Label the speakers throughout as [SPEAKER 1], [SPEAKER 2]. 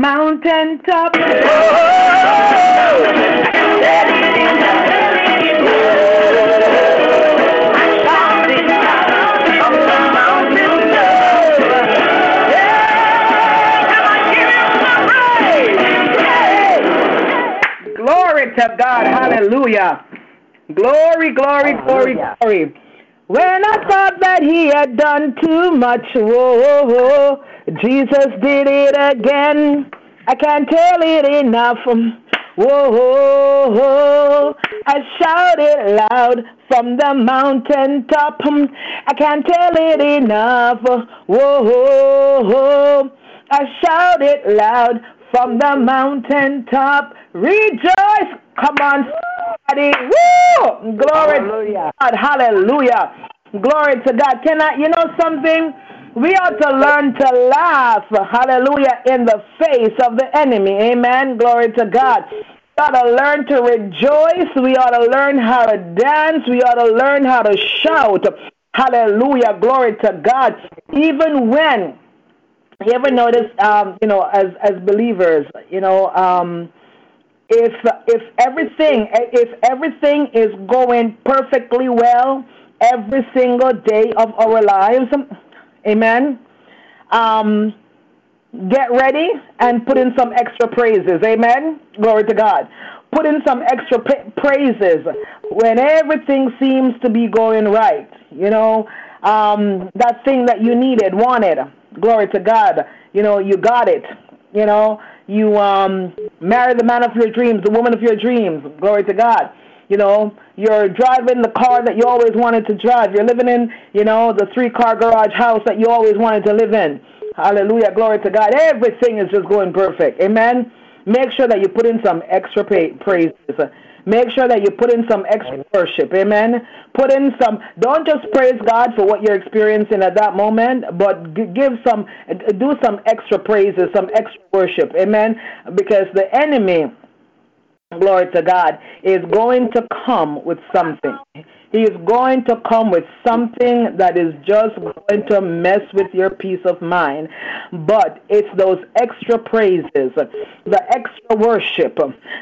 [SPEAKER 1] The mountain top. Glory to God. Hallelujah. Glory, glory, glory, glory. When I thought that he had done too much, whoa, Jesus did it again. I can't tell it enough. Whoa, I shouted loud from the mountain top. I can't tell it enough. Whoa, I shouted loud from the mountain top. Rejoice. Come on, somebody. Woo! Glory Hallelujah. to God. Hallelujah. Glory to God. Can I, you know something? We ought to learn to laugh, hallelujah, in the face of the enemy. Amen. Glory to God. We ought to learn to rejoice. We ought to learn how to dance. We ought to learn how to shout. Hallelujah. Glory to God. Even when, you ever notice, um, you know, as, as believers, you know, um, if if everything if everything is going perfectly well every single day of our lives, amen. Um, get ready and put in some extra praises, amen. Glory to God. Put in some extra praises when everything seems to be going right. You know, um, that thing that you needed, wanted. Glory to God. You know, you got it. You know, you um, marry the man of your dreams, the woman of your dreams. Glory to God. You know, you're driving the car that you always wanted to drive. You're living in, you know, the three car garage house that you always wanted to live in. Hallelujah. Glory to God. Everything is just going perfect. Amen. Make sure that you put in some extra pay, praises. Make sure that you put in some extra worship. Amen. Put in some, don't just praise God for what you're experiencing at that moment, but give some, uh, do some extra praises, some extra worship. Amen. Because the enemy, glory to God, is going to come with something. He is going to come with something that is just going to mess with your peace of mind. But it's those extra praises, the extra worship,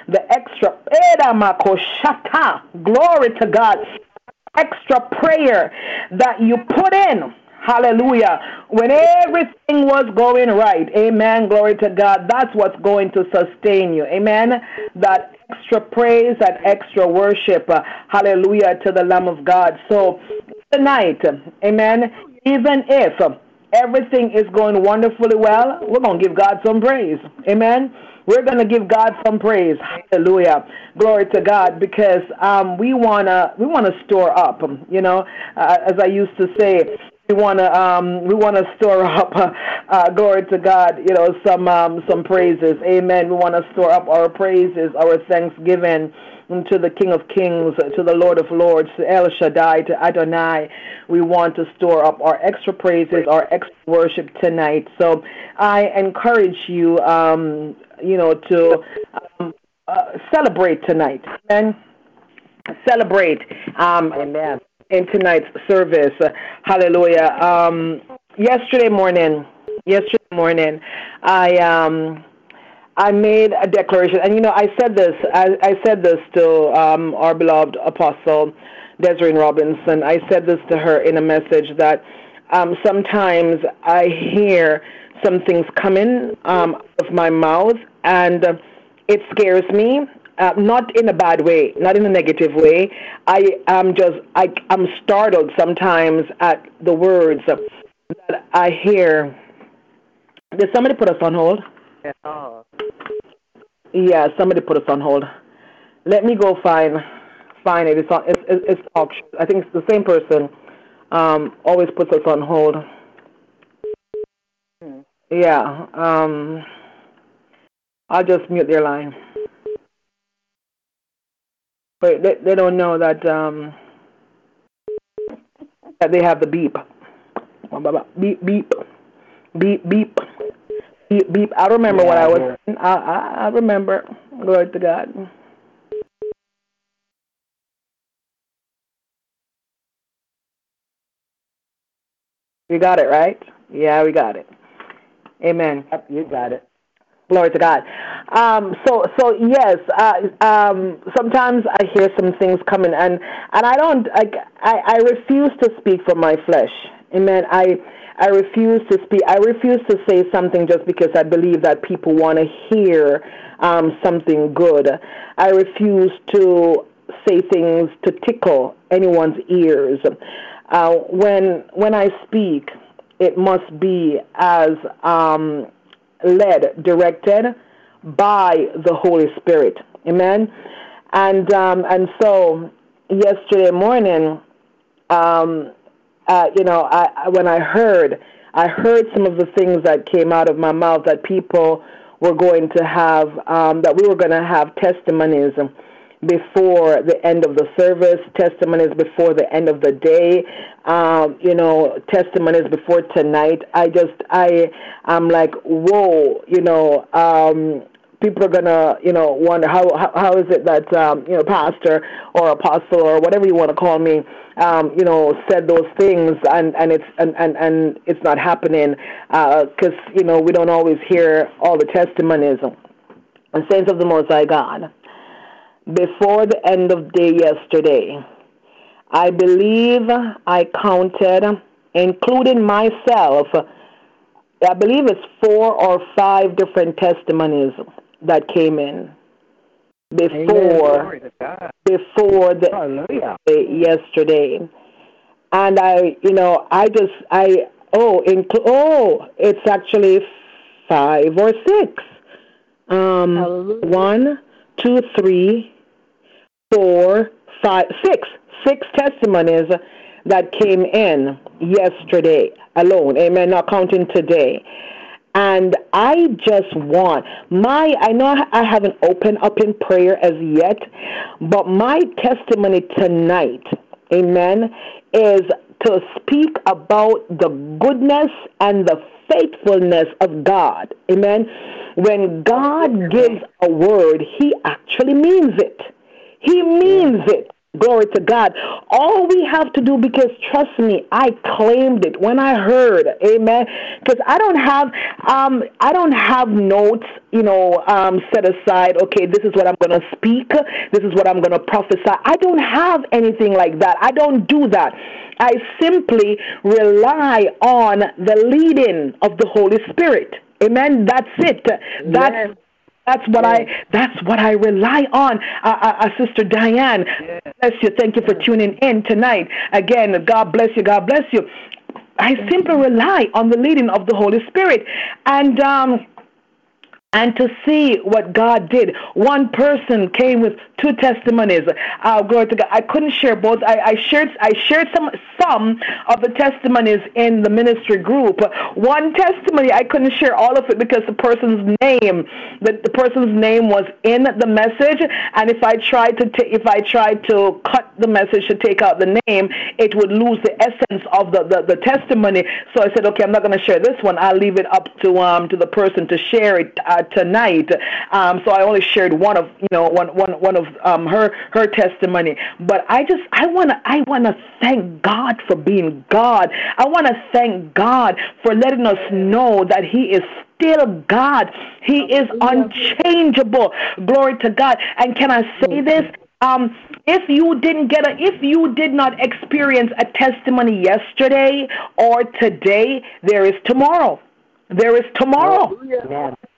[SPEAKER 1] the extra glory to God, extra prayer that you put in Hallelujah. When everything was going right, amen, glory to God, that's what's going to sustain you. Amen. That extra praise, and extra worship, uh, hallelujah, to the Lamb of God. So tonight, amen, even if everything is going wonderfully well, we're going to give God some praise. Amen. We're going to give God some praise. Hallelujah. Glory to God because um, we want to we want to store up, you know, uh, as I used to say, we want to um, we want to store up uh, uh, glory to God you know some um, some praises. Amen. We want to store up our praises our thanksgiving to the King of Kings to the Lord of Lords to El Shaddai to Adonai. We want to store up our extra praises our extra worship tonight. So I encourage you um, you know to um, uh, celebrate tonight. Amen. Celebrate. Um, amen in tonight's service. Hallelujah. Um, yesterday morning, yesterday morning, I um, I made a declaration, and you know, I said this. I, I said this to um, our beloved apostle Desiree Robinson. I said this to her in a message that um, sometimes I hear some things coming um, out of my mouth, and it scares me uh, not in a bad way, not in a negative way. I am just, I, I'm startled sometimes at the words that I hear. Did somebody put us on hold? Yeah. Yeah, somebody put us on hold. Let me go find find it. It's on, it's, it's, it's I think it's the same person. Um, always puts us on hold. Hmm. Yeah. Um, I'll just mute their line. But they, they don't know that um, that they have the beep. Beep beep beep beep beep beep. I remember yeah, what I was. I, I I remember. Glory to God. You got it right. Yeah, we got it. Amen.
[SPEAKER 2] Yep, you got it.
[SPEAKER 1] Glory to God. Um, so, so yes. Uh, um, sometimes I hear some things coming, and and I don't. I, I, I refuse to speak for my flesh. Amen. I I refuse to speak. I refuse to say something just because I believe that people want to hear um, something good. I refuse to say things to tickle anyone's ears. Uh, when when I speak, it must be as um, led, directed by the Holy Spirit. Amen. And um, and so yesterday morning, um, uh, you know, I, when I heard, I heard some of the things that came out of my mouth that people were going to have, um, that we were going to have testimonies before the end of the service, testimonies before the end of the day, um, you know, testimonies before tonight. I just, I, I'm like, whoa, you know, um, people are gonna, you know, wonder how how, how is it that um, you know, pastor or apostle or whatever you want to call me, um, you know, said those things and and it's and and, and it's not happening because uh, you know we don't always hear all the testimonies. And saints of the Most High God, before the end of day yesterday, I believe I counted, including myself, I believe it's four or five different testimonies that came in. Before before the Hallelujah. yesterday, and I, you know, I just I oh inclu- oh it's actually five or six. Um, one, two, three, four, five, six, six testimonies that came in yesterday alone. Amen. Not counting today. And I just want my, I know I haven't opened up in prayer as yet, but my testimony tonight, amen, is to speak about the goodness and the faithfulness of God. Amen. When God gives a word, he actually means it. He means it. Glory to God. All we have to do, because trust me, I claimed it when I heard, Amen. Because I don't have, um, I don't have notes, you know, um, set aside. Okay, this is what I'm going to speak. This is what I'm going to prophesy. I don't have anything like that. I don't do that. I simply rely on the leading of the Holy Spirit. Amen. That's it. That's yes. That's what yes. I. That's what I rely on. Uh, uh, uh, Sister Diane, yes. bless you. Thank you for tuning in tonight. Again, God bless you. God bless you. I simply rely on the leading of the Holy Spirit, and um, and to see what God did. One person came with two testimonies. Uh, glory to God. I couldn't share both. I, I shared I shared some some of the testimonies in the ministry group. One testimony I couldn't share all of it because the person's name the, the person's name was in the message, and if I tried to t- if I tried to cut the message to take out the name, it would lose the essence of the, the, the testimony. So I said, okay, I'm not going to share this one. I'll leave it up to um to the person to share it. Uh, tonight. Um, so I only shared one of you know one one one of um, her her testimony. But I just I wanna I wanna thank God for being God. I wanna thank God for letting us know that He is still God. He is unchangeable. Glory to God. And can I say this? Um, if you didn't get a, if you did not experience a testimony yesterday or today, there is tomorrow. There is tomorrow.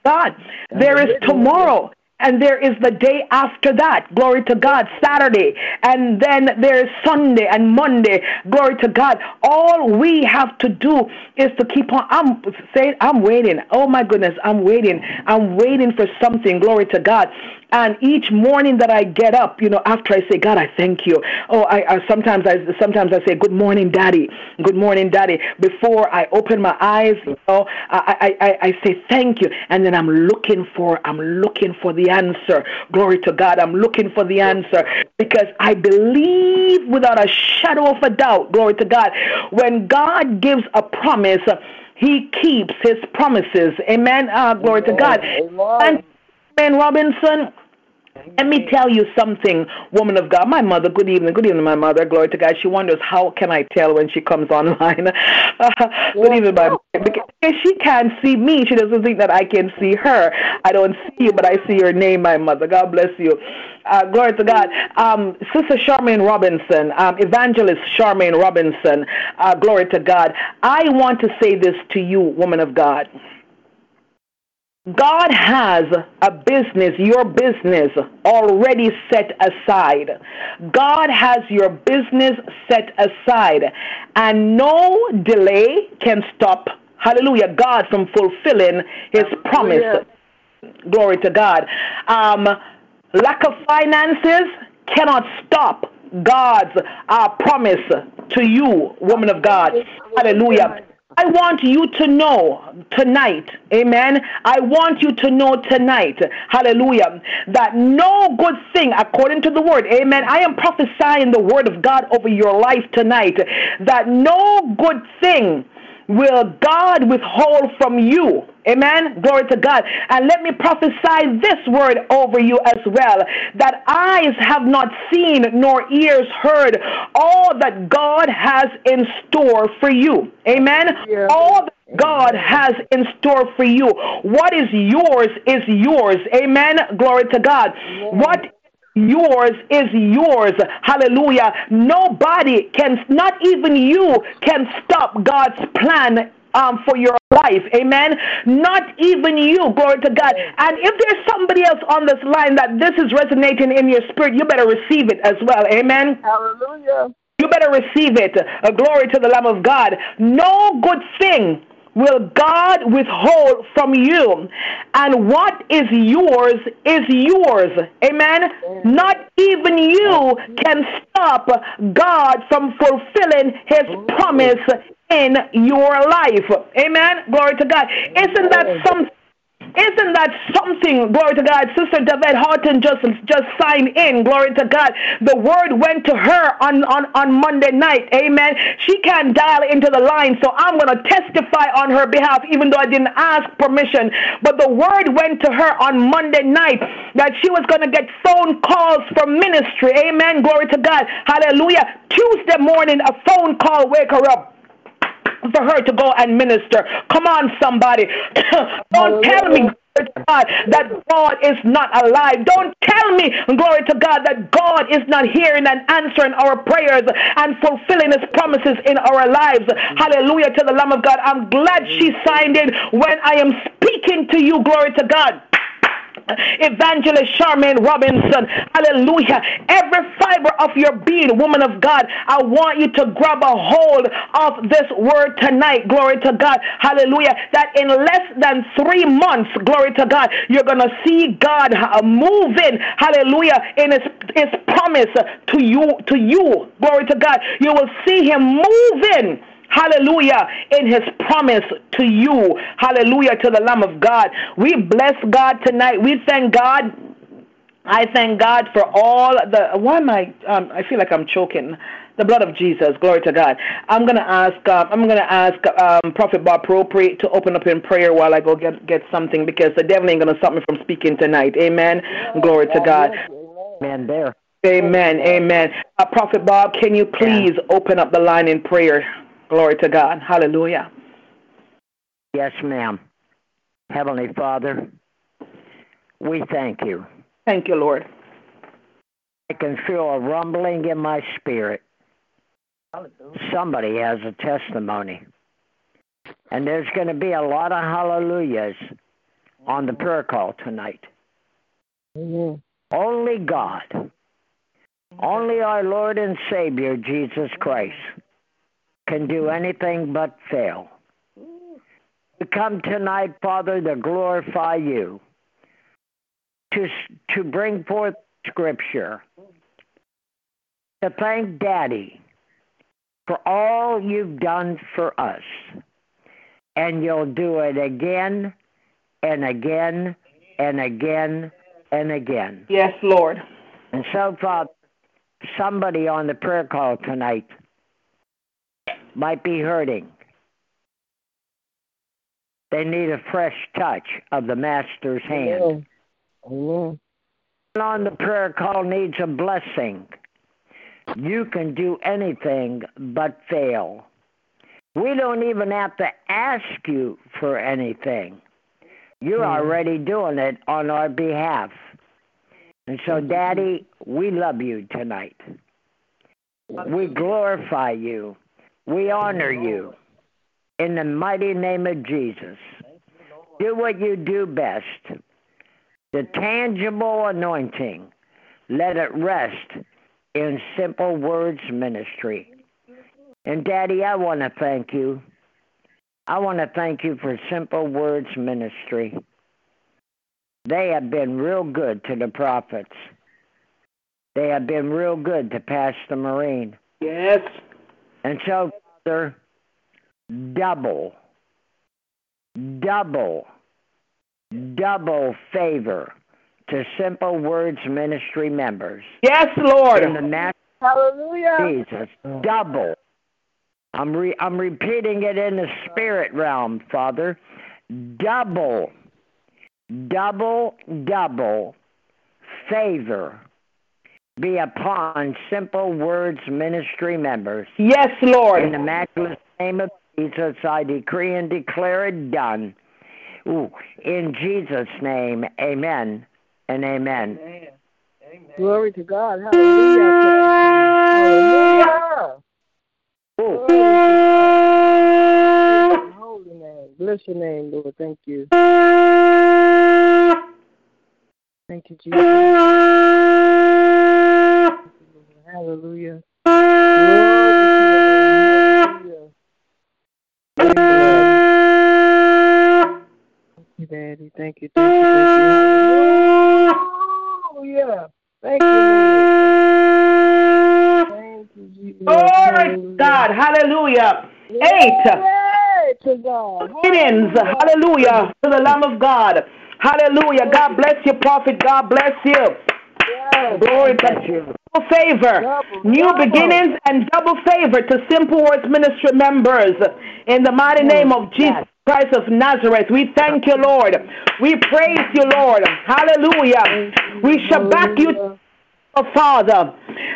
[SPEAKER 1] God, there is tomorrow. And there is the day after that. Glory to God. Saturday. And then there's Sunday and Monday. Glory to God. All we have to do is to keep on. I'm saying, I'm waiting. Oh my goodness. I'm waiting. I'm waiting for something. Glory to God. And each morning that I get up, you know, after I say, God, I thank you. Oh, I, I sometimes I sometimes I say, Good morning, Daddy. Good morning, Daddy. Before I open my eyes, you know, I, I, I say thank you, and then I'm looking for I'm looking for the answer. Glory to God. I'm looking for the answer because I believe without a shadow of a doubt. Glory to God. When God gives a promise. He keeps his promises. Amen. Uh, glory Amen. to God. Amen. And Ben Robinson, Let me tell you something, woman of God. My mother, good evening, good evening, my mother. Glory to God. She wonders how can I tell when she comes online. Uh, good evening, my mother. Because she can't see me. She doesn't think that I can see her. I don't see you, but I see your name, my mother. God bless you. Uh, glory to God. Um, Sister Charmaine Robinson, um, Evangelist Charmaine Robinson, uh, glory to God. I want to say this to you, woman of God. God has a business, your business, already set aside. God has your business set aside, and no delay can stop, hallelujah, God from fulfilling his promise. Glory to God. Um, lack of finances cannot stop God's uh, promise to you, woman of God. Hallelujah. I want you to know tonight, amen. I want you to know tonight, hallelujah, that no good thing, according to the word, amen. I am prophesying the word of God over your life tonight, that no good thing will God withhold from you. Amen. Glory to God. And let me prophesy this word over you as well that eyes have not seen nor ears heard all that God has in store for you. Amen. Yeah. All that God has in store for you. What is yours is yours. Amen. Glory to God. Yeah. What yours is yours. Hallelujah. Nobody can, not even you, can stop God's plan um, for your life. Amen. Not even you. Glory to God. And if there's somebody else on this line that this is resonating in your spirit, you better receive it as well. Amen.
[SPEAKER 2] Hallelujah.
[SPEAKER 1] You better receive it. Uh, glory to the Lamb of God. No good thing will God withhold from you. And what is yours is yours. Amen. Not even you can stop God from fulfilling his promise in your life. Amen. Glory to God. Isn't that something? Isn't that something? Glory to God. Sister David Horton just just signed in. Glory to God. The word went to her on, on, on Monday night. Amen. She can't dial into the line, so I'm going to testify on her behalf, even though I didn't ask permission. But the word went to her on Monday night that she was going to get phone calls from ministry. Amen. Glory to God. Hallelujah. Tuesday morning, a phone call wake her up for her to go and minister. Come on, somebody. Don't tell me. God, that God is not alive. Don't tell me, glory to God, that God is not hearing and answering our prayers and fulfilling His promises in our lives. Hallelujah to the Lamb of God. I'm glad she signed in when I am speaking to you, glory to God. Evangelist Charmaine Robinson. Hallelujah. Every fiber of your being, woman of God, I want you to grab a hold of this word tonight. Glory to God. Hallelujah. That in less than three months, glory to God, you're going to see God uh, moving. Hallelujah. In his, his promise to you, to you. Glory to God. You will see him moving Hallelujah. In his promise to you. Hallelujah to the Lamb of God. We bless God tonight. We thank God. I thank God for all the. Why am I? Um, I feel like I'm choking. The blood of Jesus, glory to God. I'm gonna ask. Uh, I'm gonna ask um, Prophet Bob Propri to open up in prayer while I go get get something because the devil ain't gonna stop me from speaking tonight. Amen. Glory to God.
[SPEAKER 2] Amen. There.
[SPEAKER 1] Amen. Amen. Uh, Prophet Bob, can you please open up the line in prayer? Glory to God. Hallelujah.
[SPEAKER 2] Yes, ma'am. Heavenly Father, we thank you.
[SPEAKER 1] Thank you, Lord.
[SPEAKER 2] I can feel a rumbling in my spirit. Somebody has a testimony. And there's going to be a lot of hallelujahs on the prayer call tonight.
[SPEAKER 1] Mm-hmm.
[SPEAKER 2] Only God, only our Lord and Savior, Jesus Christ, can do anything but fail. We come tonight, Father, to glorify you, to, to bring forth Scripture, to thank Daddy for all you've done for us. And you'll do it again and again and again and again.
[SPEAKER 1] Yes, Lord.
[SPEAKER 2] And so, Father, somebody on the prayer call tonight might be hurting. They need a fresh touch of the Master's hand.
[SPEAKER 1] Amen.
[SPEAKER 2] on the prayer call needs a blessing. You can do anything but fail. We don't even have to ask you for anything. You're mm. already doing it on our behalf. And so, Daddy, we love you tonight. We glorify you. We honor you. In the mighty name of Jesus. Do what you do best. The tangible anointing, let it rest in Simple Words Ministry. And Daddy, I want to thank you. I want to thank you for Simple Words Ministry. They have been real good to the prophets. They have been real good to Pastor Marine.
[SPEAKER 1] Yes.
[SPEAKER 2] And so, Father, double, double, double favor to Simple Words Ministry members.
[SPEAKER 1] Yes, Lord.
[SPEAKER 2] In the name
[SPEAKER 1] Hallelujah.
[SPEAKER 2] Jesus, double. I'm re- I'm repeating it in the spirit realm, Father. Double, double, double favor be upon Simple Words Ministry members.
[SPEAKER 1] Yes, Lord.
[SPEAKER 2] In the matchless name of Jesus, I decree and declare it done. Ooh, in Jesus' name, amen and amen. amen.
[SPEAKER 3] amen. Glory to God. Hallelujah. Hallelujah. Holy name. Bless your name, Lord. Thank you. Thank you, Jesus. Hallelujah. Hallelujah. Thank you, Daddy. Thank you, thank you, thank you. Hallelujah. Thank you, Lord. Thank you, Jesus.
[SPEAKER 1] Glory God. Hallelujah. Eight.
[SPEAKER 3] To God.
[SPEAKER 1] Hallelujah. Hallelujah. To the Lamb of God. Hallelujah. God bless you, prophet. God bless you. Glory to you. Double favor, double, new double. beginnings, and double favor to Simple Words Ministry members. In the mighty name of Jesus Christ of Nazareth, we thank you, Lord. We praise you, Lord. Hallelujah. We shall back you, Father.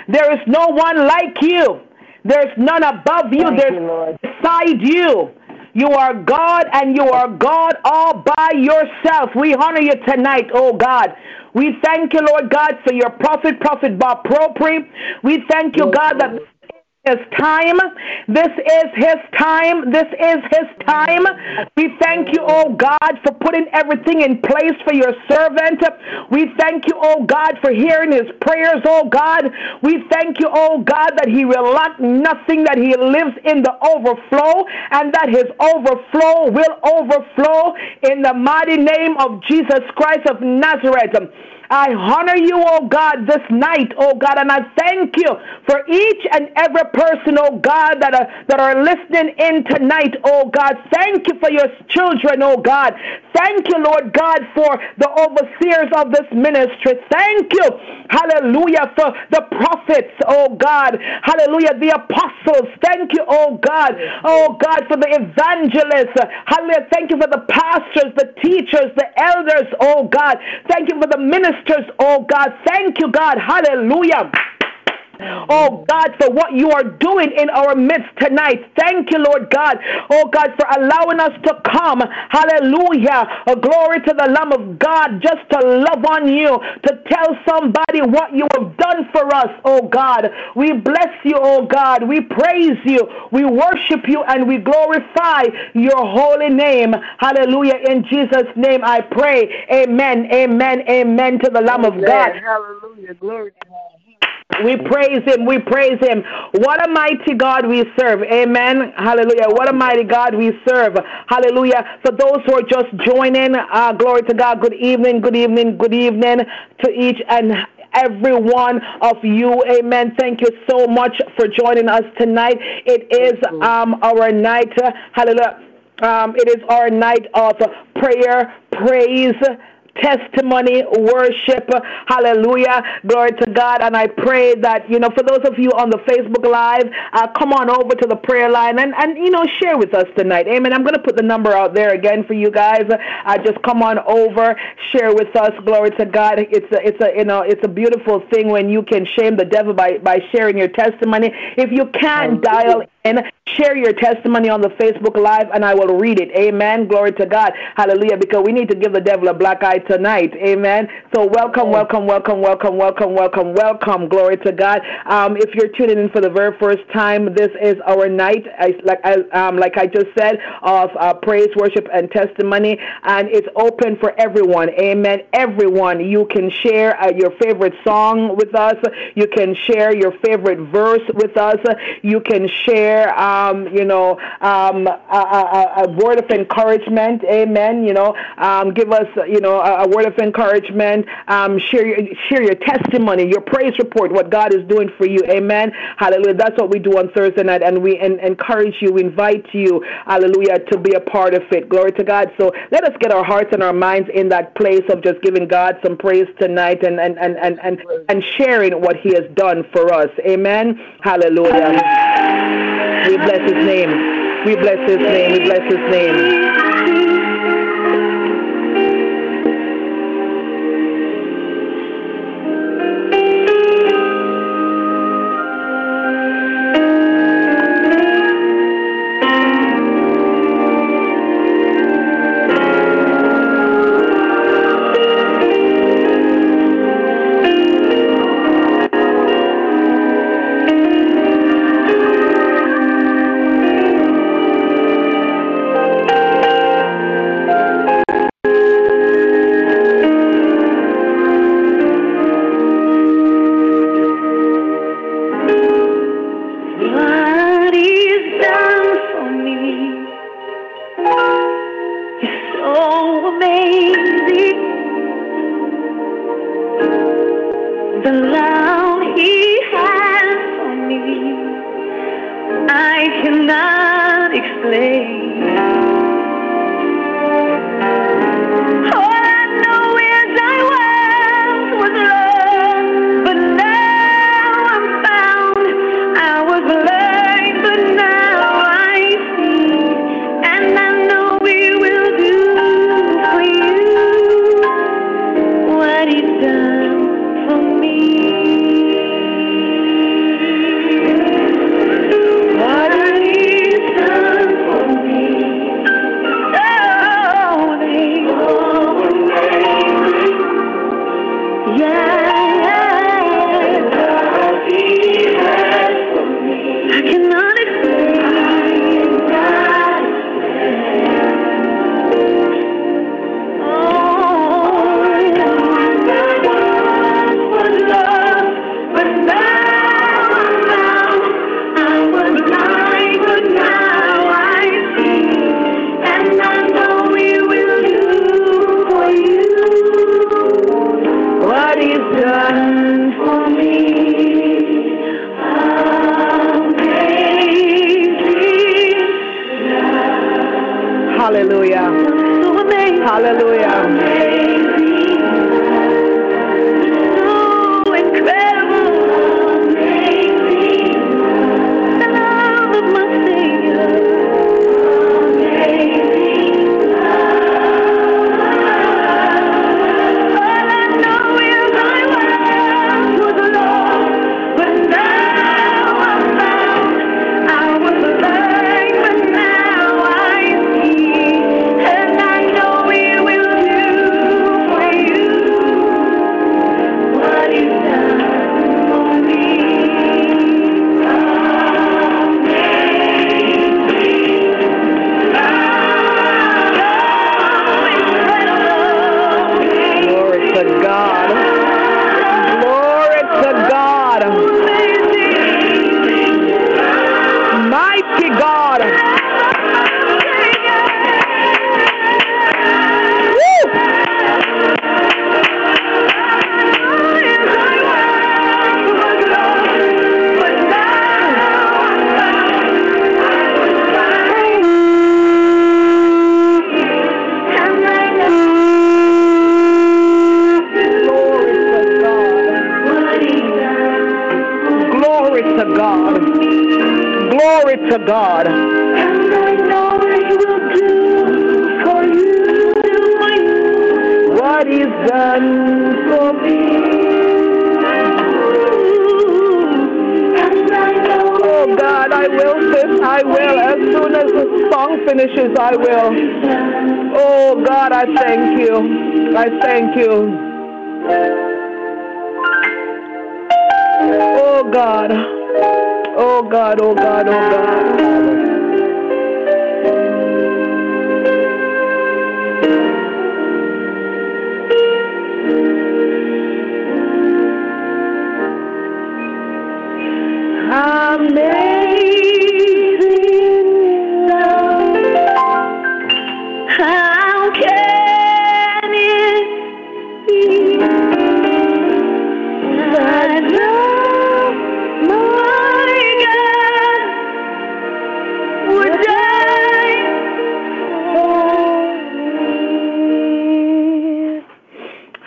[SPEAKER 1] There is no one like you. There's none above you.
[SPEAKER 2] Thank
[SPEAKER 1] There's
[SPEAKER 2] you,
[SPEAKER 1] beside you. You are God and you are God all by yourself. We honor you tonight, oh God. We thank you, Lord God, for your prophet, Prophet Bob Propri. We thank you, God, that his time. This is his time. This is his time. We thank you, oh God, for putting everything in place for your servant. We thank you, oh God, for hearing his prayers, oh God. We thank you, oh God, that he will lack nothing, that he lives in the overflow, and that his overflow will overflow in the mighty name of Jesus Christ of Nazareth. I honor you, oh God, this night, oh God, and I thank you for each and every person, oh God, that are, that are listening in tonight, oh God. Thank you for your children, oh God. Thank you, Lord God, for the overseers of this ministry. Thank you, hallelujah, for the prophets, oh God. Hallelujah, the apostles. Thank you, oh God. Oh God, for the evangelists. Hallelujah. Thank you for the pastors, the teachers, the elders, oh God. Thank you for the ministers ministers, oh God. Thank you, God. Hallelujah. Oh God, for what you are doing in our midst tonight. Thank you, Lord God. Oh God, for allowing us to come. Hallelujah. A glory to the Lamb of God just to love on you, to tell somebody what you have done for us, oh God. We bless you, oh God. We praise you. We worship you and we glorify your holy name. Hallelujah. In Jesus' name I pray. Amen. Amen. Amen to the Lamb of God.
[SPEAKER 3] Hallelujah. Glory to God.
[SPEAKER 1] We praise him. We praise him. What a mighty God we serve. Amen. Hallelujah. What a mighty God we serve. Hallelujah. For those who are just joining, uh, glory to God. Good evening. Good evening. Good evening to each and every one of you. Amen. Thank you so much for joining us tonight. It is um, our night. Hallelujah. Um, it is our night of prayer, praise, testimony worship. Hallelujah. Glory to God. And I pray that, you know, for those of you on the Facebook Live, uh, come on over to the prayer line and, and, you know, share with us tonight. Amen. I'm going to put the number out there again for you guys. Uh, just come on over, share with us. Glory to God. It's a, it's a, you know, it's a beautiful thing when you can shame the devil by, by sharing your testimony. If you can't dial in, share your testimony on the Facebook Live and I will read it. Amen. Glory to God. Hallelujah. Because we need to give the devil a black eye tonight. Amen. So welcome, welcome, welcome, welcome, welcome, welcome, welcome. Glory to God. Um, if you're tuning in for the very first time, this is our night, I, like, I, um, like I just said, of uh, praise, worship, and testimony. And it's open for everyone. Amen. Everyone, you can share uh, your favorite song with us. You can share your favorite verse with us. You can share, um, you know, um, a, a, a, word of encouragement. Amen. You know, um, give us, you know, a, a word of encouragement. Um, share your share your testimony, your praise report, what God is doing for you. Amen. Hallelujah. That's what we do on Thursday night, and we en- encourage you, invite you, hallelujah, to be a part of it. Glory to God. So let us get our hearts and our minds in that place of just giving God some praise tonight and and and and and, and sharing what He has done for us. Amen. Hallelujah. We bless His name. We bless His name. We bless His name.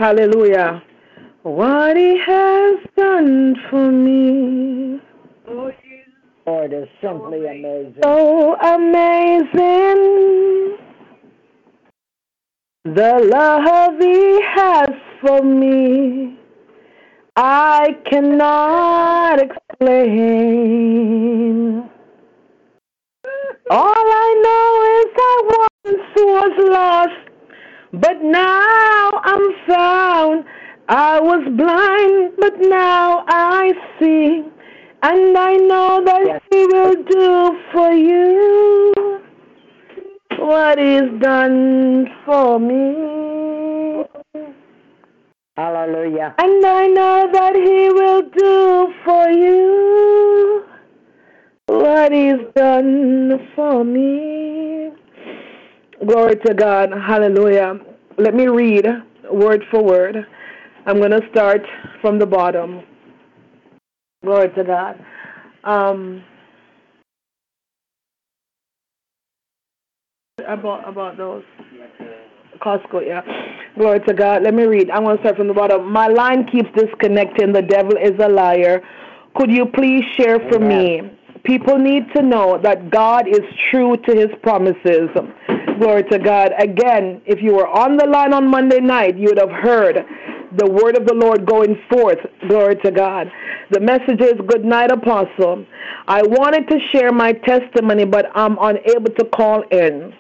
[SPEAKER 1] Hallelujah. What he has done for me.
[SPEAKER 2] Lord is simply amazing.
[SPEAKER 1] So amazing. The love he has for me. I cannot explain. All I know is I once was lost, but now I'm found. I was blind, but now I see. And I know that
[SPEAKER 2] Yes.
[SPEAKER 1] He will do for you what He's done for me.
[SPEAKER 2] Hallelujah.
[SPEAKER 1] And I know that He will do for you what He's done for me. Glory to God. Hallelujah. Let me read word for word. I'm going to start from the bottom. Glory to God. Um, about about those Costco, yeah. Glory to God. Let me read. I'm going to start from the bottom. My line keeps disconnecting. The devil is a liar. Could you please share for me? People need to know that God is true to his promises. Glory to God. Again, if you were on the line on Monday night, you would have heard the word of the Lord going forth. Glory to God. The message is Good night, Apostle. I wanted to share my testimony, but I'm unable to call in.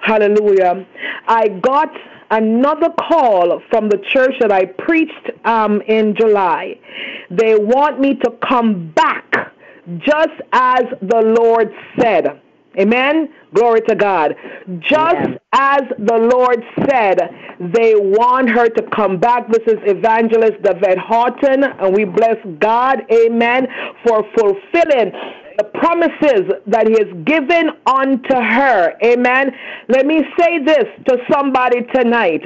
[SPEAKER 1] Hallelujah. I got another call from the church that I preached um, in July. They want me to come back just as the Lord said. Amen. Glory to God. Just
[SPEAKER 2] Amen.
[SPEAKER 1] as the Lord said, they want her to come back. This is Evangelist David Horton, and we bless God, amen, for fulfilling the promises that He has given unto her. Amen. Let me say this to somebody tonight.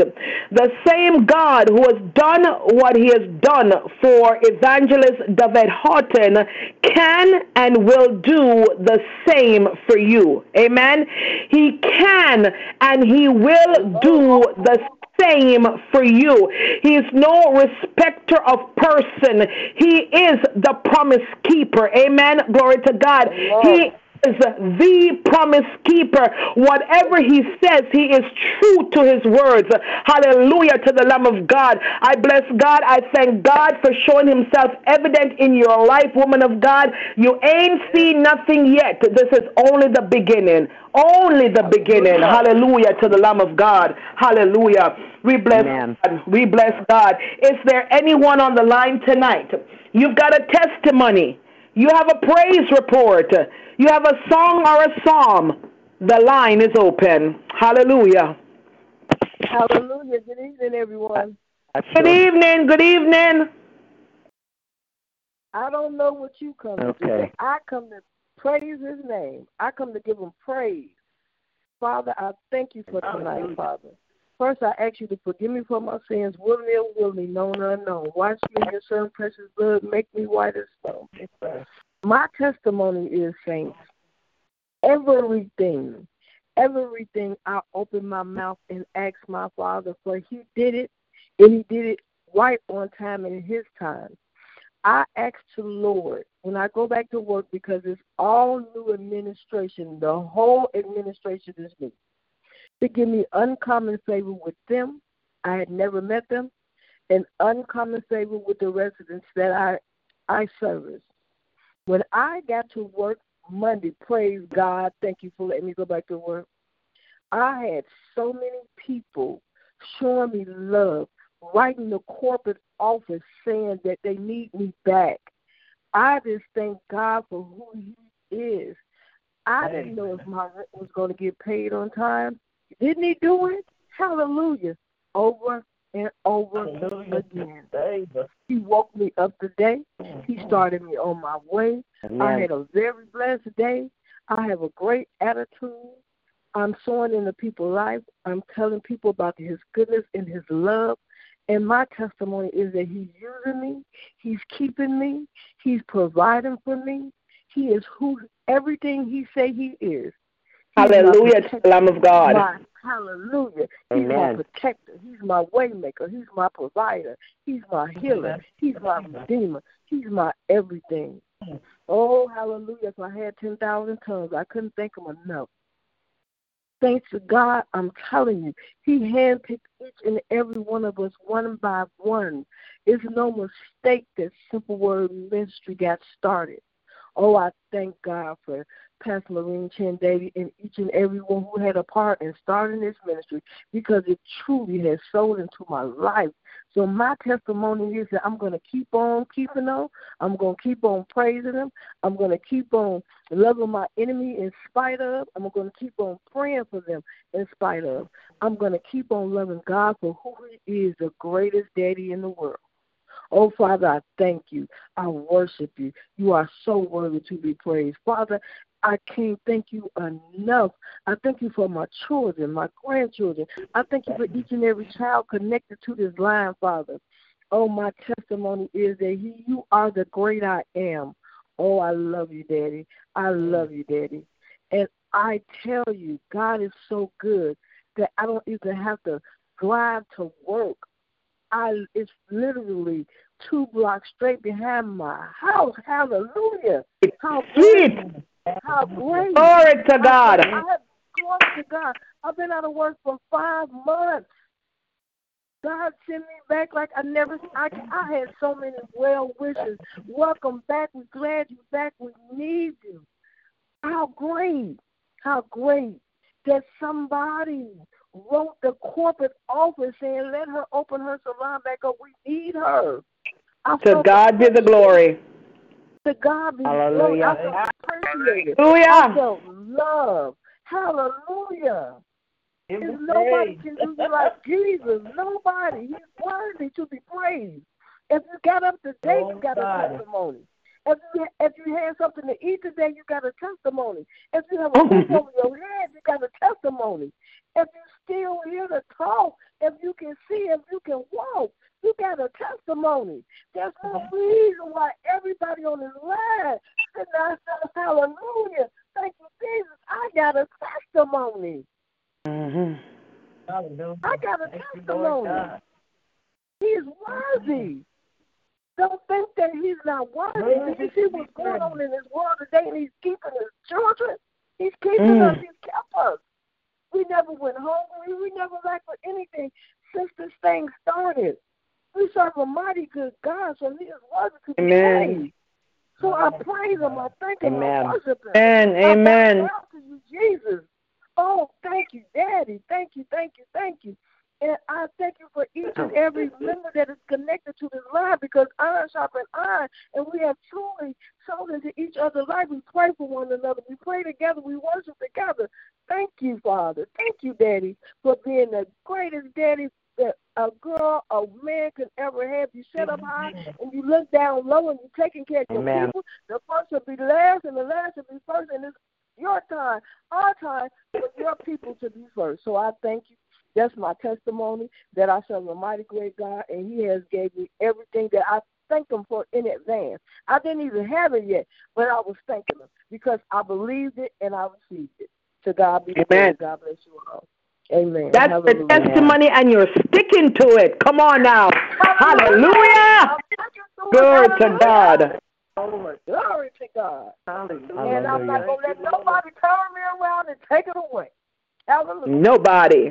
[SPEAKER 1] The same God who has done what He has done for Evangelist David Horton can and will do the same for you. Amen. He can and He will do the same for you. He is no respecter of person. He is the promise keeper. Amen. Glory to God. He is the promise keeper. Whatever he says, he is true to his words. Hallelujah to the Lamb of God. I bless God. I thank God for showing himself evident in your life, woman of God. You ain't seen nothing yet. This is only the beginning. Only the beginning. Hallelujah to the Lamb of God. Hallelujah. We bless
[SPEAKER 2] Amen.
[SPEAKER 1] God. We bless God. Is there anyone on the line tonight? You've got a testimony. You have a praise report. You have a song or a psalm. The line is open. Hallelujah.
[SPEAKER 3] Hallelujah. Good evening, everyone.
[SPEAKER 2] That's
[SPEAKER 1] Good
[SPEAKER 2] good.
[SPEAKER 1] evening. Good evening.
[SPEAKER 3] I don't know what you come to do.
[SPEAKER 2] Okay.
[SPEAKER 3] I come to praise his name. I come to give him praise. Father, I thank you for tonight, Father. First, I ask you to forgive me for my sins, willingly or willingly, known or unknown. Wash me in your son precious blood, make me white as snow. My testimony is, saints, everything, everything I open my mouth and ask my Father for, He did it, and He did it right on time in His time. I ask the Lord when I go back to work because it's all new administration. The whole administration is new. To give me uncommon favor with them. I had never met them, and uncommon favor with the residents that I I service. When I got to work Monday, praise God, thank you for letting me go back to work. I had so many people showing me love, writing the corporate office saying that they need me back. I just thank God for who He is. I didn't know if my rent was going to get paid on time. Didn't He do it? Hallelujah. Over and over again. He woke me up today. He started me on my way. I had a very blessed day. I have a great attitude. I'm sowing into people's life. I'm telling people about His goodness and His love. And my testimony is that He's using me, He's keeping me, He's providing for me. He is who everything He say He is.
[SPEAKER 1] Hallelujah to the Lamb of God.
[SPEAKER 3] My, hallelujah. He's my protector. He's my waymaker. He's my provider. He's my healer. He's my redeemer. He's my everything. Oh, hallelujah. If I had 10,000 tongues, I couldn't thank him enough. Thanks to God, I'm telling you, He handpicked each and every one of us one by one. It's no mistake that Simple Word Ministry got started. Oh, I thank God for Pastor Maureen Chen Davy and each and every one who had a part in starting this ministry because it truly has sold into my life. So my testimony is that I'm going to keep on keeping on. I'm going to keep on praising Him. I'm going to keep on loving my enemy in spite of. I'm going to keep on praying for them in spite of. I'm going to keep on loving God for who He is, the greatest daddy in the world. Oh, Father, I thank you. I worship you. You are so worthy to be praised. Father, I can't thank you enough. I thank you for my children, my grandchildren. I thank you for each and every child connected to this line, Father. Oh, my testimony is that he, you are the great I am. Oh, I love you, Daddy. I love you, Daddy. And I tell you, God is so good that I don't even have to drive to work. I it's literally two blocks straight behind my house. Hallelujah. How
[SPEAKER 1] Sweet.
[SPEAKER 3] How great.
[SPEAKER 1] Glory to God.
[SPEAKER 3] I have glory to God. I've been out of work for five months. God sent me back like I never. I, I had so many well wishes. Welcome back. We're glad you're back. We need you. How great! How great that somebody wrote the corporate office saying, "Let her open her salon back up. We need her." I
[SPEAKER 1] To God be the glory.
[SPEAKER 3] To God be
[SPEAKER 2] Hallelujah.
[SPEAKER 3] I appreciated. I
[SPEAKER 1] Hallelujah.
[SPEAKER 3] felt love. Hallelujah. There's nobody can do you like Jesus. Nobody. He's worthy to be praised. If you got up today, you got a testimony. If you if you had something to eat today, you got a testimony. If you have a roof over your head, you got a testimony. If you still here to talk, if you can see, if you can walk, you got a testimony. There's no reason why everybody on this line should not say hallelujah. Thank you, Jesus. I got a testimony.
[SPEAKER 1] Mhm.
[SPEAKER 3] I got a testimony. He is worthy. Don't think that he's not worthy. Do you see what's going on in this world today? And he's keeping his children. He's keeping
[SPEAKER 1] Mm.
[SPEAKER 3] us. He's kept us. We never went hungry. We never lacked for anything since this thing started. We serve a mighty good God, so he is worthy to be
[SPEAKER 1] Amen.
[SPEAKER 3] praised. So I praise him. I thank him.
[SPEAKER 2] Amen.
[SPEAKER 3] I worship him.
[SPEAKER 1] Amen.
[SPEAKER 3] I
[SPEAKER 1] Amen.
[SPEAKER 3] to you, Jesus. Oh, thank you, Daddy. Thank you, thank you, thank you. And I thank you for each and every member that is connected to this line because iron sharpens iron, and we have truly sown into each other's life. We pray for one another. We pray together. We worship together. Thank you, Father. Thank you, Daddy, for being the greatest daddy that a girl, a man can ever have. You set up high and you look down low and you're taking care of your
[SPEAKER 2] Amen.
[SPEAKER 3] people. The first will be last and the last will be first. And it's your time, our time, for your people to be first. So I thank you. That's my testimony that I serve a mighty great God, and He has gave me everything that I thank Him for in advance. I didn't even have it yet, but I was thanking Him because I believed it and I received it. To God be
[SPEAKER 1] Amen.
[SPEAKER 3] God bless you all. Amen.
[SPEAKER 1] That's
[SPEAKER 3] Hallelujah.
[SPEAKER 1] the testimony, and you're sticking to it. Come on now. Hallelujah. Glory to God.
[SPEAKER 3] Glory, glory to God.
[SPEAKER 4] Hallelujah.
[SPEAKER 3] And I'm not going to let nobody turn me around and take it away. Hallelujah.
[SPEAKER 1] Nobody.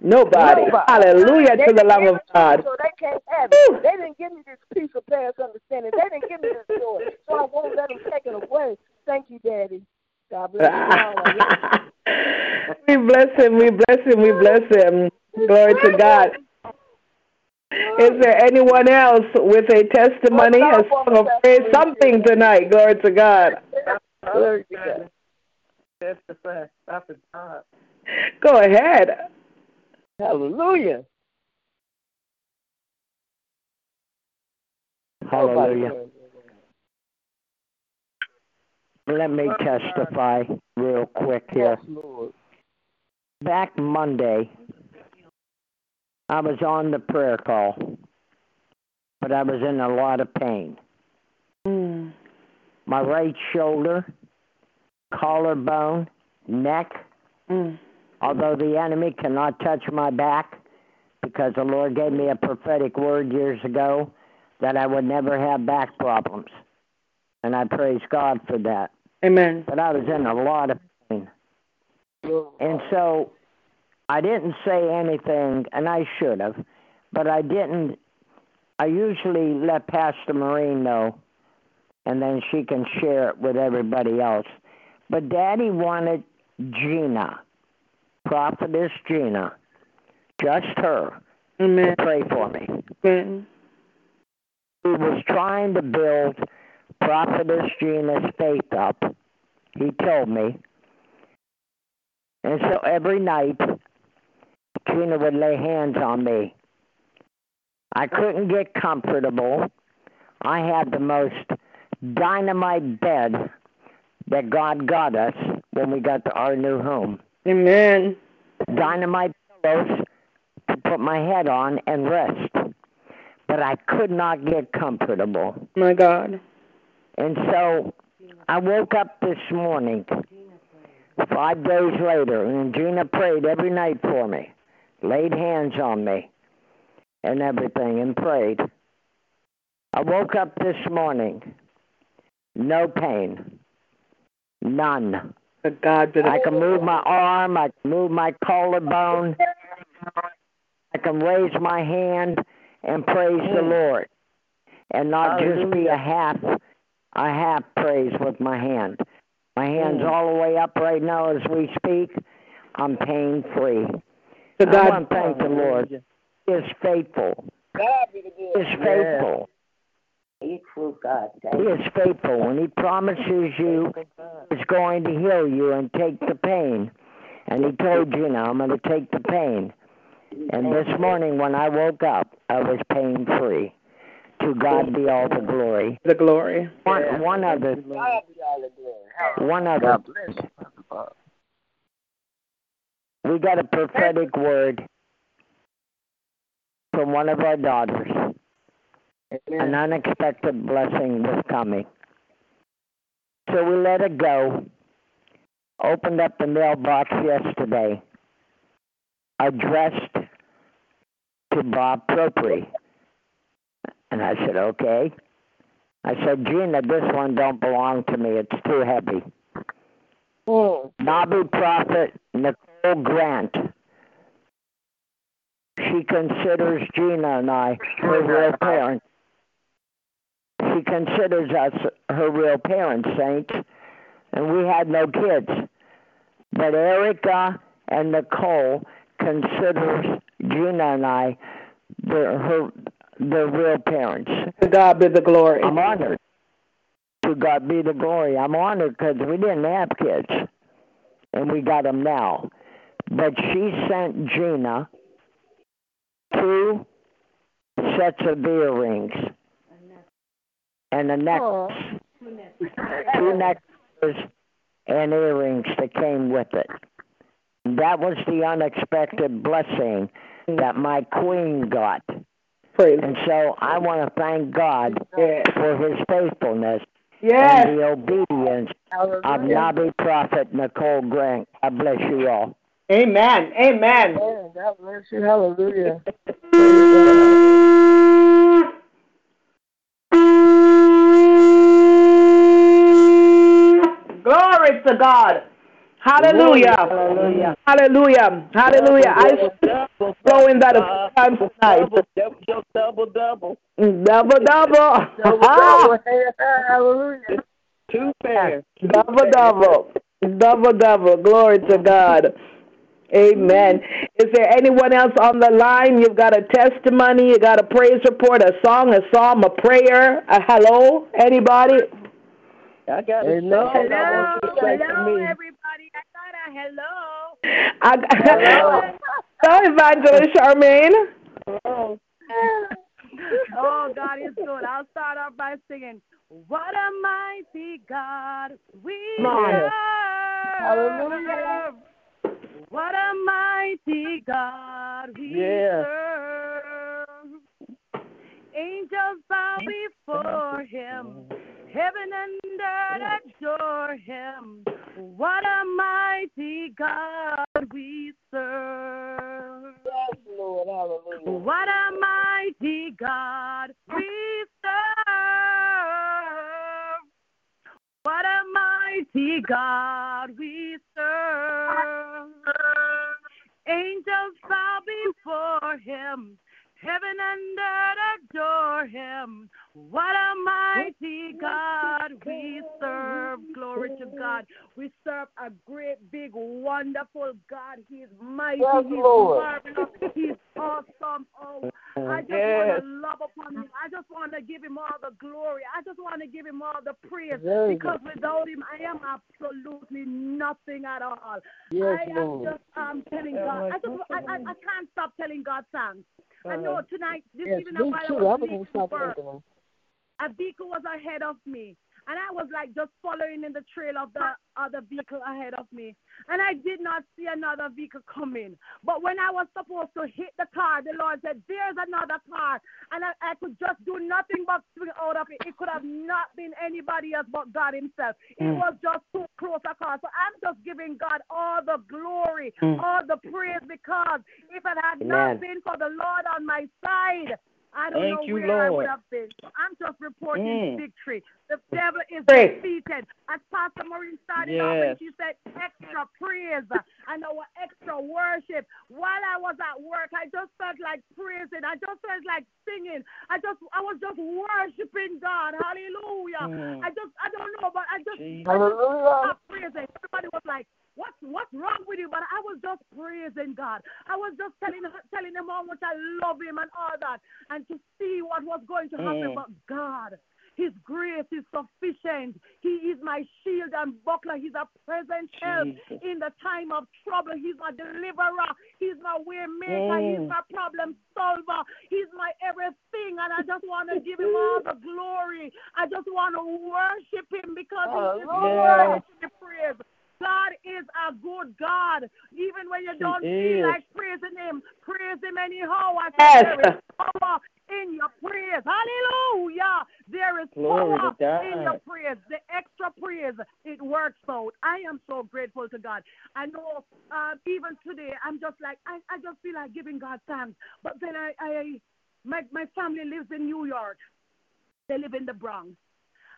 [SPEAKER 1] Nobody.
[SPEAKER 3] Nobody.
[SPEAKER 1] Hallelujah
[SPEAKER 3] They
[SPEAKER 1] to the
[SPEAKER 3] didn't
[SPEAKER 1] Lamb of
[SPEAKER 3] it to me,
[SPEAKER 1] God.
[SPEAKER 3] So they can't have it. They didn't give me this peace of past understanding. They didn't give me this joy. So I won't let them take it away. Thank you, Daddy. God bless you all. I love you.
[SPEAKER 1] we bless him, we bless him, we bless him. Glory to God. Is there anyone else with a testimony, a song of praise, something tonight? Glory to God.
[SPEAKER 3] Glory to God.
[SPEAKER 4] Testify. God.
[SPEAKER 1] Go ahead.
[SPEAKER 3] Hallelujah.
[SPEAKER 2] Hallelujah. Let me testify real quick here. Back Monday, I was on the prayer call, but I was in a lot of pain.
[SPEAKER 1] Mm.
[SPEAKER 2] My right shoulder, collarbone, neck,
[SPEAKER 1] Mm.
[SPEAKER 2] although the enemy cannot touch my back because the Lord gave me a prophetic word years ago that I would never have back problems. And I praise God for that.
[SPEAKER 1] Amen.
[SPEAKER 2] But I was in a lot of pain. And so I didn't say anything, and I should have, but I didn't. I usually let Pastor Maureen know, and then she can share it with everybody else. But Daddy wanted Gina, Prophetess Gina, just her,
[SPEAKER 1] Amen.
[SPEAKER 2] to pray for me.
[SPEAKER 1] Amen.
[SPEAKER 2] He was trying to build Prophetess Gina's faith up. He told me. And so every night, Gina would lay hands on me. I couldn't get comfortable. I had the most dynamite bed that God got us when we got to our new home.
[SPEAKER 1] Amen.
[SPEAKER 2] Dynamite pillows to put my head on and rest. But I could not get comfortable.
[SPEAKER 1] My God.
[SPEAKER 2] And so I woke up this morning, five days later, and Gina prayed every night for me, laid hands on me and everything, and prayed. I woke up this morning, no pain, none.
[SPEAKER 1] To God the
[SPEAKER 2] I can move my arm, I can move my collarbone, I can raise my hand and praise the mm. Lord, and not just be a half a have praise with my hand. My hand's mm. all the way up right now as we speak. I'm pain free.
[SPEAKER 1] to
[SPEAKER 2] I
[SPEAKER 1] God.
[SPEAKER 2] want to thank the Lord. He is faithful.
[SPEAKER 3] God be the
[SPEAKER 2] He is faithful.
[SPEAKER 4] Faithful God.
[SPEAKER 2] He is faithful. When he promises you he's going to heal you and take the pain. And he told you now, I'm going to take the pain. And this morning when I woke up, I was pain free. To God be all the glory.
[SPEAKER 1] The glory.
[SPEAKER 2] One, one other,
[SPEAKER 3] God be all the glory.
[SPEAKER 2] one other. We got a prophetic word from one of our daughters. An unexpected blessing was coming. So we let it go. Opened up the mailbox yesterday. Addressed to Bob Propri. And I said, okay. I said, Gina, this one don't belong to me. It's too heavy.
[SPEAKER 3] Mm.
[SPEAKER 2] Nabi Prophet Nicole Grant. She considers Gina and I her real parents. She considers us her real parents, saints, and we had no kids. But Erica and Nicole considers Gina and I their her their real parents.
[SPEAKER 1] To God be the glory.
[SPEAKER 2] I'm honored. To God be the glory. I'm honored because we didn't have kids, and we got them now. But she sent Gina two sets of earrings and a necklace, two necklaces and earrings that came with it. That was the unexpected blessing that my queen got.
[SPEAKER 1] Praise.
[SPEAKER 2] And so I want to thank God
[SPEAKER 1] Yes.
[SPEAKER 2] for his faithfulness
[SPEAKER 1] Yes.
[SPEAKER 2] and the obedience of Nabi Prophet Nicole Grant. God bless you all.
[SPEAKER 1] Amen. Amen.
[SPEAKER 3] Amen. God bless you. Hallelujah.
[SPEAKER 1] Glory to God. Hallelujah.
[SPEAKER 4] Hallelujah.
[SPEAKER 1] Hallelujah. Hallelujah. I flow in that a few times tonight.
[SPEAKER 4] Double, double, double, double.
[SPEAKER 1] Double double.
[SPEAKER 3] Double, ah. double. Hallelujah.
[SPEAKER 4] Two pairs.
[SPEAKER 1] double double. Double double. Glory to God. Amen. Is there anyone else on the line? You've got a testimony, you got a praise report, a song, a psalm, a prayer, a hello? Anybody?
[SPEAKER 4] I got a
[SPEAKER 3] Amen.
[SPEAKER 4] song I want you to sing to
[SPEAKER 5] hello,
[SPEAKER 4] me.
[SPEAKER 5] everybody. Hello.
[SPEAKER 1] I, hello, Evangelist Charmaine.
[SPEAKER 4] Oh,
[SPEAKER 5] Oh, God is good. I'll start off by singing, What a mighty God we serve.
[SPEAKER 3] Hallelujah.
[SPEAKER 5] What a mighty God we
[SPEAKER 4] Yeah.
[SPEAKER 5] serve. Angels bow before him. Heaven and earth mm. adore him. What a mighty God we serve.
[SPEAKER 3] Yes, Lord. Hallelujah.
[SPEAKER 5] What a mighty God we serve. What a mighty God we serve. Angels bow before him. Heaven and earth adore him. What a mighty God we serve. Glory to God. We serve a great, big, wonderful God. He's mighty.
[SPEAKER 3] Yes,
[SPEAKER 5] He's
[SPEAKER 3] Lord.
[SPEAKER 5] marvelous. He's awesome. Oh, I just
[SPEAKER 4] Yes.
[SPEAKER 5] want to love upon him. I just want to give him all the glory. I just want to give him all the praise
[SPEAKER 3] Very
[SPEAKER 5] because without him, I am absolutely nothing at all.
[SPEAKER 3] Yes,
[SPEAKER 5] I am
[SPEAKER 3] Lord.
[SPEAKER 5] just um, telling God. I just I, I, I can't stop telling God thanks. I know tonight, this
[SPEAKER 3] Yes,
[SPEAKER 5] evening while I was
[SPEAKER 3] going to
[SPEAKER 5] a vehicle was ahead of me. And I was like just following in the trail of the other vehicle ahead of me. And I did not see another vehicle coming. But when I was supposed to hit the car, the Lord said, There's another car. And I, I could just do nothing but swing out of it. It could have not been anybody else but God Himself. It
[SPEAKER 1] Mm.
[SPEAKER 5] was just too close a car. So I'm just giving God all the glory,
[SPEAKER 1] Mm.
[SPEAKER 5] all the praise because if it had
[SPEAKER 1] Amen.
[SPEAKER 5] not been for the Lord on my side, I don't
[SPEAKER 4] Thank
[SPEAKER 5] know
[SPEAKER 4] you,
[SPEAKER 5] where I would have been. I'm just reporting
[SPEAKER 4] Mm.
[SPEAKER 5] victory. The devil is
[SPEAKER 1] Pray.
[SPEAKER 5] defeated. As Pastor Maureen started off and she said extra praise and our extra worship. While I was at work, I just felt like praising. I just felt like singing. I just I was just worshiping God. Hallelujah.
[SPEAKER 4] Mm.
[SPEAKER 5] I just I don't know, but I just. I just praising. Everybody was like, What's what's wrong with you? But I was just praising God. I was just telling telling him how much I love him and all that, and to see what was going to happen.
[SPEAKER 4] Mm.
[SPEAKER 5] But God, His grace is sufficient. He is my shield and buckler. He's a present help
[SPEAKER 4] Jesus.
[SPEAKER 5] in the time of trouble. He's my deliverer. He's my way maker. He's
[SPEAKER 4] Mm.
[SPEAKER 5] my problem solver. He's my everything. And I just want to give him all the glory. I just want to worship him because he is
[SPEAKER 3] Hallelujah.
[SPEAKER 5] worthy to be praised. God is a good God. Even when you don't feel like praising him, praise him anyhow. I
[SPEAKER 1] Yes.
[SPEAKER 5] there is power in your praise. Hallelujah. There is
[SPEAKER 4] Glory
[SPEAKER 5] power in your praise. The extra praise, it works out. I am so grateful to God. I know uh, even today, I'm just like, I, I just feel like giving God thanks. But then I, I my, my family lives in New York. They live in the Bronx.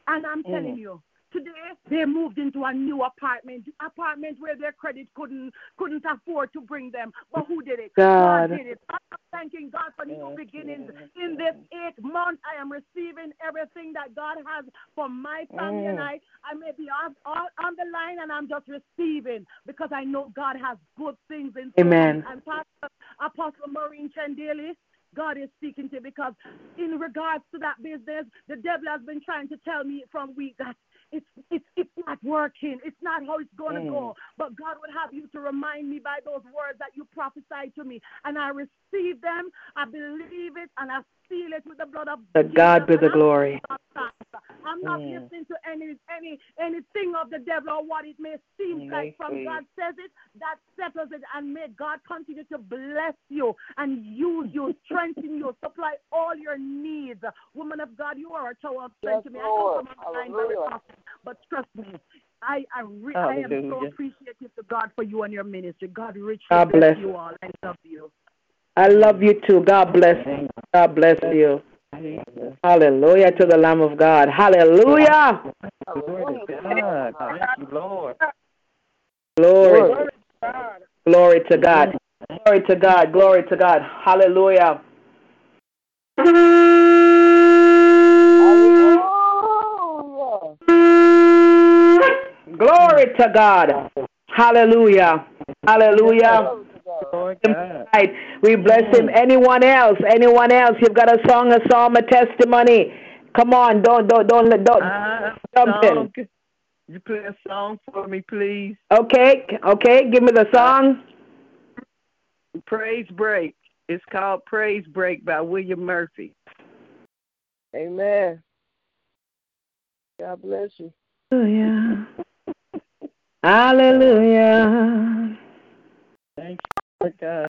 [SPEAKER 5] And I'm
[SPEAKER 4] Mm.
[SPEAKER 5] telling you, today they moved into a new apartment, apartment where their credit couldn't couldn't afford to bring them. But who did it?
[SPEAKER 1] God.
[SPEAKER 5] did it. I'm thanking God for new
[SPEAKER 4] Yes,
[SPEAKER 5] beginnings. In this eight month, I am receiving everything that God has for my family and
[SPEAKER 4] Mm.
[SPEAKER 5] I. I may be on, on, on the line and I'm just receiving because I know God has good things in store.
[SPEAKER 1] Amen.
[SPEAKER 5] And Pastor Apostle Maureen Chandeli, God is speaking to you because in regards to that business, the devil has been trying to tell me from week that it's it's it's not working. It's not how it's going to
[SPEAKER 4] Mm.
[SPEAKER 5] go. But God would have you to remind me by those words that you prophesied to me, and I receive them. I believe it, and I seal it with the blood of
[SPEAKER 1] To God be the glory.
[SPEAKER 5] I'm not
[SPEAKER 4] Mm.
[SPEAKER 5] listening to any any anything of the devil or what it may seem
[SPEAKER 4] Mm,
[SPEAKER 5] like. From. God says it, that settles it, and may God continue to bless you and use you, strengthen you, supply all your needs. Woman of God, you are a tower of strength
[SPEAKER 3] Yes,
[SPEAKER 5] to me.
[SPEAKER 3] Lord.
[SPEAKER 5] I know from online very
[SPEAKER 3] Hallelujah.
[SPEAKER 5] often, but trust me. I I, re- I am so appreciative to God for you and your ministry. God richly
[SPEAKER 1] God
[SPEAKER 5] bless
[SPEAKER 1] bless.
[SPEAKER 5] you all. I love you.
[SPEAKER 1] I love you too. God bless you. God bless you. Hallelujah to the Lamb of God. Hallelujah.
[SPEAKER 4] Glory to God. Thank you, Lord.
[SPEAKER 1] Glory. Glory to God. Glory to God. Glory to God. Hallelujah. Glory to God. Hallelujah. Hallelujah.
[SPEAKER 4] Lord God.
[SPEAKER 1] Right. We bless him. Anyone else? Anyone else? You've got a song, a psalm, a testimony. Come on, don't don't don't don't
[SPEAKER 4] Ah,
[SPEAKER 1] jump in.
[SPEAKER 4] song. You play a song for me, please.
[SPEAKER 1] Okay, okay, give me the song.
[SPEAKER 4] Praise Break. It's called Praise Break by William Murphy.
[SPEAKER 3] Amen. God bless you.
[SPEAKER 1] Hallelujah. Hallelujah.
[SPEAKER 4] Thank you, God.